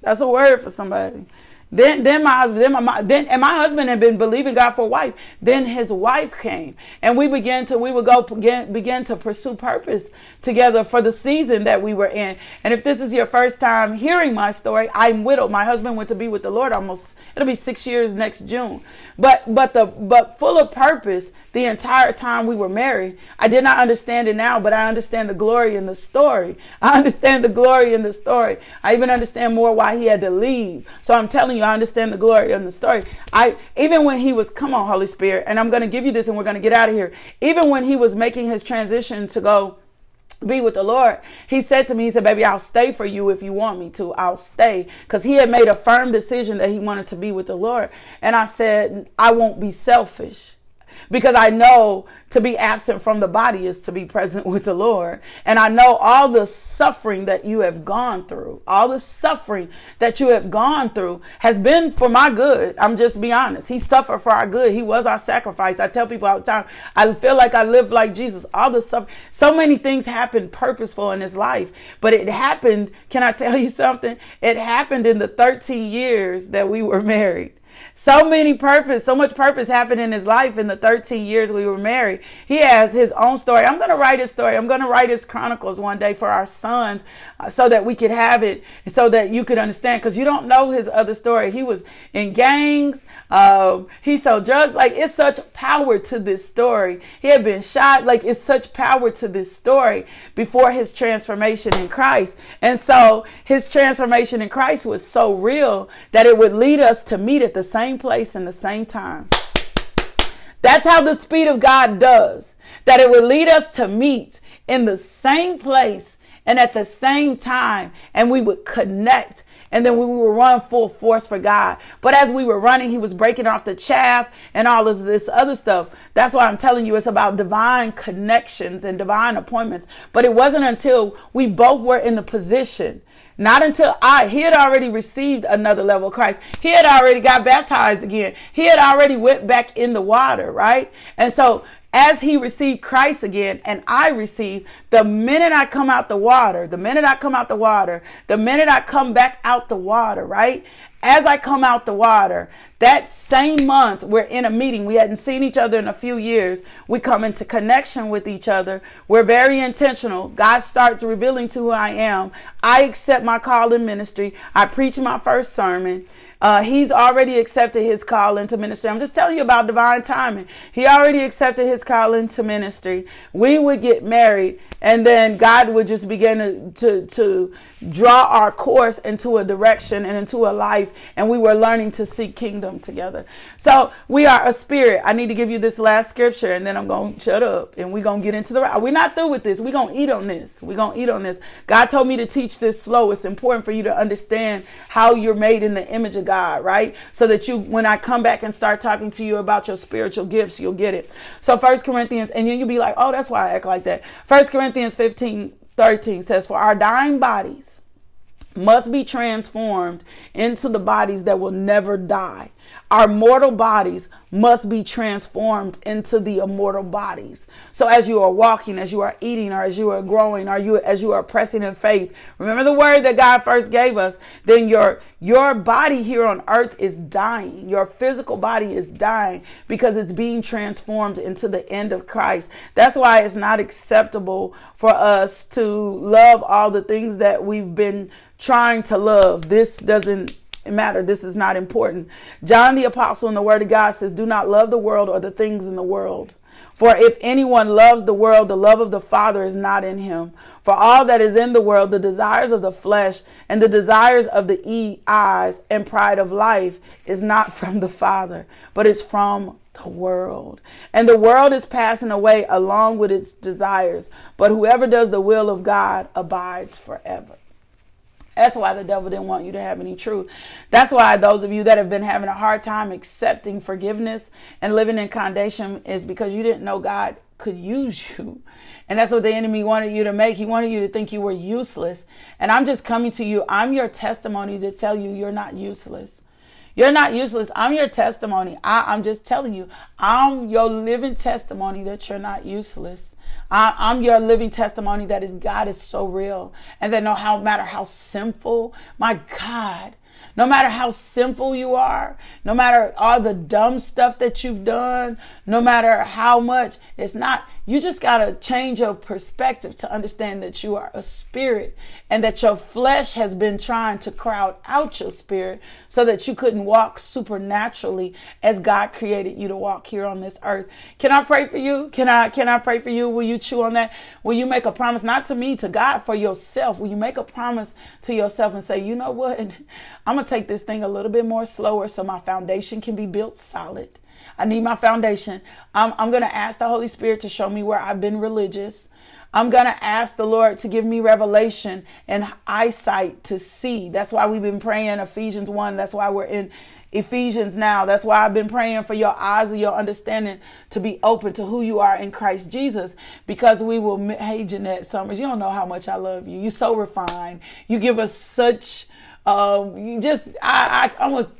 That's a word for somebody. Then, then my husband, then my, then, and my husband had been believing God for a wife. Then his wife came, and we began to, we would go begin, begin to pursue purpose together for the season that we were in. And if this is your first time hearing my story, I'm widowed. My husband went to be with the Lord almost. It'll be six years next June. But, but the, but full of purpose the entire time we were married. I did not understand it now, but I understand the glory in the story. I understand the glory in the story. I even understand more why he had to leave. So I'm telling you, I understand the glory in the story. I even when he was, come on, Holy Spirit, and I'm going to give you this, and we're going to get out of here. Even when he was making his transition to go be with the Lord. He said to me, he said, baby, I'll stay for you if you want me to. I'll stay. Because he had made a firm decision that he wanted to be with the Lord. And I said, I won't be selfish because I know to be absent from the body is to be present with the Lord. And I know all the suffering that you have gone through, all the suffering that you have gone through has been for my good. I'm just be honest. He suffered for our good. He was our sacrifice. I tell people all the time, I feel like I live like Jesus. All the stuff, so many things happened purposeful in his life, but it happened. Can I tell you something? It happened in the 13 years that we were married. So many purpose, so much purpose happened in his life in the 13 years we were married. He has his own story. I'm going to write his story. I'm going to write his chronicles one day for our sons uh, so that we could have it so that you could understand because you don't know his other story. He was in gangs. Um, he sold drugs. Like it's such power to this story. He had been shot. Like it's such power to this story before his transformation in Christ. And so his transformation in Christ was so real that it would lead us to meet at the same place and the same time. That's how the speed of God does. That it would lead us to meet in the same place and at the same time, and we would connect and then we were run full force for God. But as we were running, he was breaking off the chaff and all of this other stuff. That's why I'm telling you it's about divine connections and divine appointments. But it wasn't until we both were in the position not until I, he had already received another level of Christ. He had already got baptized again. He had already went back in the water, right? And so as he received Christ again and I received, the minute I come out the water, the minute I come out the water, the minute I come back out the water, right? As I come out the water, that same month, we're in a meeting. We hadn't seen each other in a few years. We come into connection with each other. We're very intentional. God starts revealing to who I am. I accept my call in ministry. I preach my first sermon. Uh, he's already accepted his call into ministry. I'm just telling you about divine timing. He already accepted his call into ministry. We would get married, and then God would just begin to, to, to draw our course into a direction and into a life, and we were learning to seek kingdom together. So we are a spirit. I need to give you this last scripture, and then I'm going to shut up, and we're going to get into the. We're not through with this. We're going to eat on this. We're going to eat on this. God told me to teach this slow. It's important for you to understand how you're made in the image of God, right? So that you, when I come back and start talking to you about your spiritual gifts, you'll get it. So First Corinthians, and then you'll be like, oh, that's why I act like that. First Corinthians 15, 13 says, For our dying bodies must be transformed into the bodies that will never die our mortal bodies must be transformed into the immortal bodies. So as you are walking, as you are eating, or as you are growing, or you as you are pressing in faith, remember the word that God first gave us, then your your body here on earth is dying. Your physical body is dying because it's being transformed into the end of Christ. That's why it's not acceptable for us to love all the things that we've been trying to love. This doesn't matter. This is not important. John the Apostle in the Word of God says, Do not love the world or the things in the world. For if anyone loves the world, the love of the Father is not in him. For all that is in the world, the desires of the flesh and the desires of the eyes and pride of life is not from the Father, but is from the world. And the world is passing away along with its desires, but whoever does the will of God abides forever. That's why the devil didn't want you to have any truth. That's why those of you that have been having a hard time accepting forgiveness and living in condemnation is because you didn't know God could use you. And that's what the enemy wanted you to make. He wanted you to think you were useless. And I'm just coming to you. I'm your testimony to tell you you're not useless. You're not useless. I'm your testimony. I, am just telling you, I'm your living testimony that you're not useless. I, am your living testimony that is God is so real. And that no how matter how sinful, my God, no matter how sinful you are, no matter all the dumb stuff that you've done, no matter how much, it's not, you just got to change your perspective to understand that you are a spirit and that your flesh has been trying to crowd out your spirit so that you couldn't walk supernaturally as God created you to walk here on this earth. Can I pray for you? Can I can I pray for you? Will you chew on that? Will you make a promise not to me, to God for yourself? Will you make a promise to yourself and say, "You know what? I'm going to take this thing a little bit more slower so my foundation can be built solid." I need my foundation. I'm, I'm going to ask the Holy Spirit to show me where I've been religious. I'm going to ask the Lord to give me revelation and eyesight to see. That's why we've been praying Ephesians 1. That's why we're in Ephesians now. That's why I've been praying for your eyes and your understanding to be open to who you are in Christ Jesus. Because we will, hey, Jeanette Summers, you don't know how much I love you. You're so refined. You give us such, um, you just, I, I, I'm a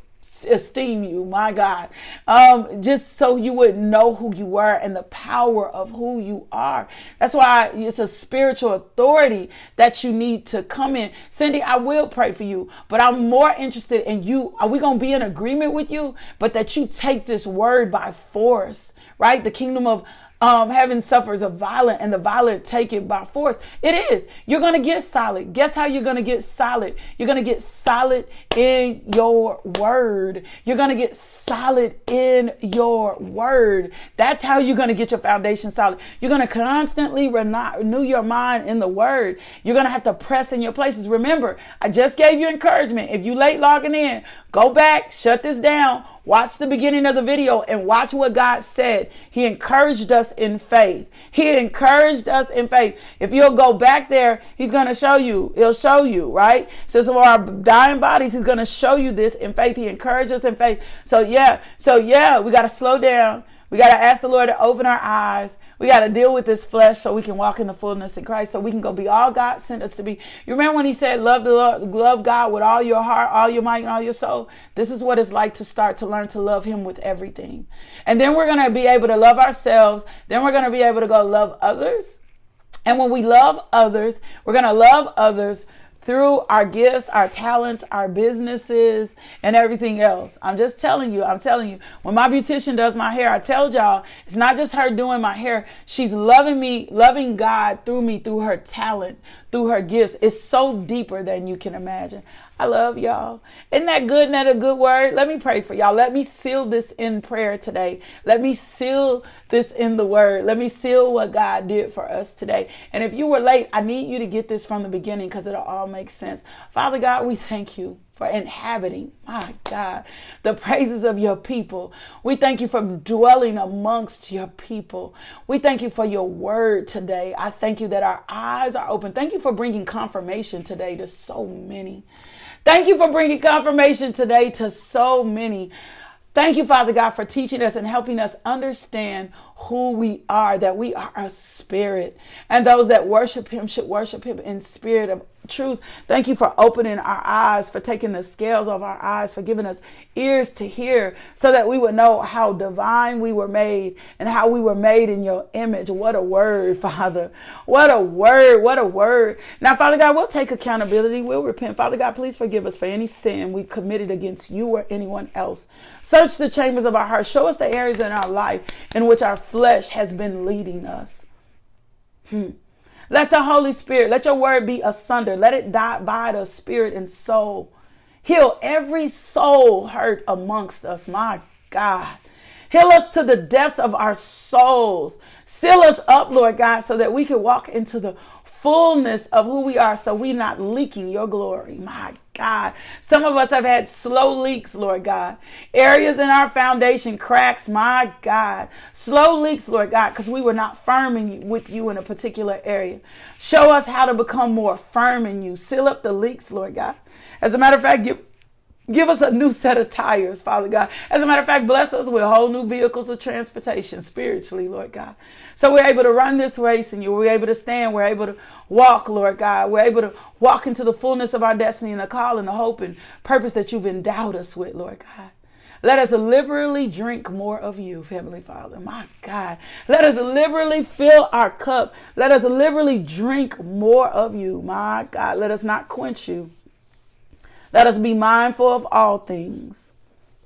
esteem you, my God. Um, just so you would know who you were and the power of who you are. That's why it's a spiritual authority that you need to come in. Cindy, I will pray for you, but I'm more interested in you. Are we going to be in agreement with you? But that you take this word by force, right? The kingdom of um, heaven suffers a violent and the violent take it by force. It is. You're going to get solid. Guess how you're going to get solid? You're going to get solid in your word. You're going to get solid in your word. That's how you're going to get your foundation solid. You're going to constantly renew your mind in the word. You're going to have to press in your places. Remember, I just gave you encouragement. If you late logging in, go back, shut this down, watch the beginning of the video and watch what God said. He encouraged us in faith. He encouraged us in faith. If you'll go back there, he's going to show you. He'll show you, right? So, so our dying bodies, he's going to show you this in faith. He encouraged us in faith. So yeah, so yeah, we got to slow down. We got to ask the Lord to open our eyes. We got to deal with this flesh so we can walk in the fullness in Christ, so we can go be all God sent us to be. You remember when He said, "Love the Lord, love God with all your heart, all your might, and all your soul." This is what it's like to start to learn to love Him with everything, and then we're gonna be able to love ourselves. Then we're gonna be able to go love others, and when we love others, we're gonna love others through our gifts, our talents, our businesses, and everything else. I'm just telling you, I'm telling you, when my beautician does my hair, I tell y'all, it's not just her doing my hair. She's loving me, loving God through me, through her talent, through her gifts. It's so deeper than you can imagine. I love y'all. Isn't that good? Isn't that a good word? Let me pray for y'all. Let me seal this in prayer today. Let me seal this in the word. Let me seal what God did for us today. And if you were late, I need you to get this from the beginning because it'll all make sense. Father God, we thank you for inhabiting, my God, the praises of your people. We thank you for dwelling amongst your people. We thank you for your word today. I thank you that our eyes are open. Thank you for bringing confirmation today to so many. Thank you for bringing confirmation today to so many. Thank you, Father God, for teaching us and helping us understand who we are, that we are a spirit. And those that worship Him should worship Him in spirit of truth. Thank you for opening our eyes, for taking the scales off our eyes, for giving us ears to hear so that we would know how divine we were made and how we were made in your image. What a word, Father. What a word. What a word. Now, Father God, we'll take accountability. We'll repent. Father God, please forgive us for any sin we committed against you or anyone else. Search the chambers of our hearts. Show us the areas in our life in which our flesh has been leading us. Hmm. Let the Holy Spirit, let your word be asunder. Let it divide us spirit and soul. Heal every soul hurt amongst us, my God. Heal us to the depths of our souls. Seal us up, Lord God, so that we can walk into the fullness of who we are so we're not leaking your glory. My God. Some of us have had slow leaks, Lord God. Areas in our foundation, cracks, my God. Slow leaks, Lord God, because we were not firm in, with you in a particular area. Show us how to become more firm in you. Seal up the leaks, Lord God. As a matter of fact, give Give us a new set of tires, Father God. As a matter of fact, bless us with whole new vehicles of transportation spiritually, Lord God. So we're able to run this race and you we're able to stand. We're able to walk, Lord God. We're able to walk into the fullness of our destiny and the call and the hope and purpose that you've endowed us with, Lord God. Let us liberally drink more of you, Heavenly Father. My God. Let us liberally fill our cup. Let us liberally drink more of you. My God. Let us not quench you. Let us be mindful of all things.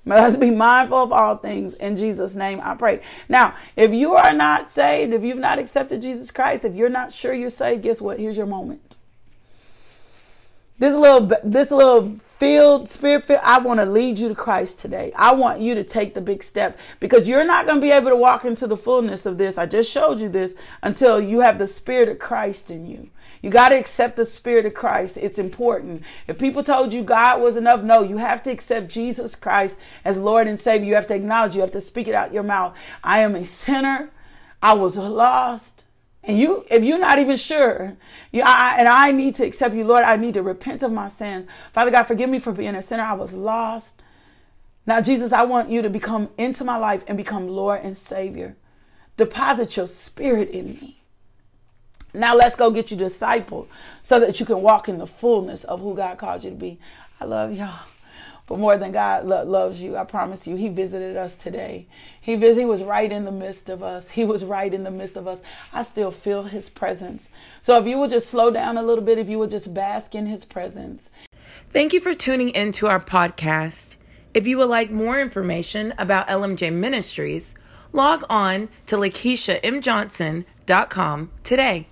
Let us be mindful of all things. In Jesus' name, I pray. Now, if you are not saved, if you've not accepted Jesus Christ, if you're not sure you're saved, guess what? Here's your moment. This little, this little field, spirit I want to lead you to Christ today. I want you to take the big step because you're not going to be able to walk into the fullness of this. I just showed you this until you have the spirit of Christ in you. You got to accept the Spirit of Christ. It's important. If people told you God was enough, no, you have to accept Jesus Christ as Lord and Savior. You have to acknowledge, you have to speak it out your mouth. I am a sinner. I was lost. And you, if you're not even sure, you, I, and I need to accept you, Lord, I need to repent of my sins. Father God, forgive me for being a sinner. I was lost. Now, Jesus, I want you to become into my life and become Lord and Savior. Deposit your spirit in me. Now let's go get you disciple so that you can walk in the fullness of who God called you to be. I love y'all. But more than God lo- loves you, I promise you, He visited us today. He, vis- he was right in the midst of us. He was right in the midst of us. I still feel His presence. So if you would just slow down a little bit, if you would just bask in His presence. Thank you for tuning into our podcast. If you would like more information about LMJ Ministries, log on to LakeishaMJohnson.com today.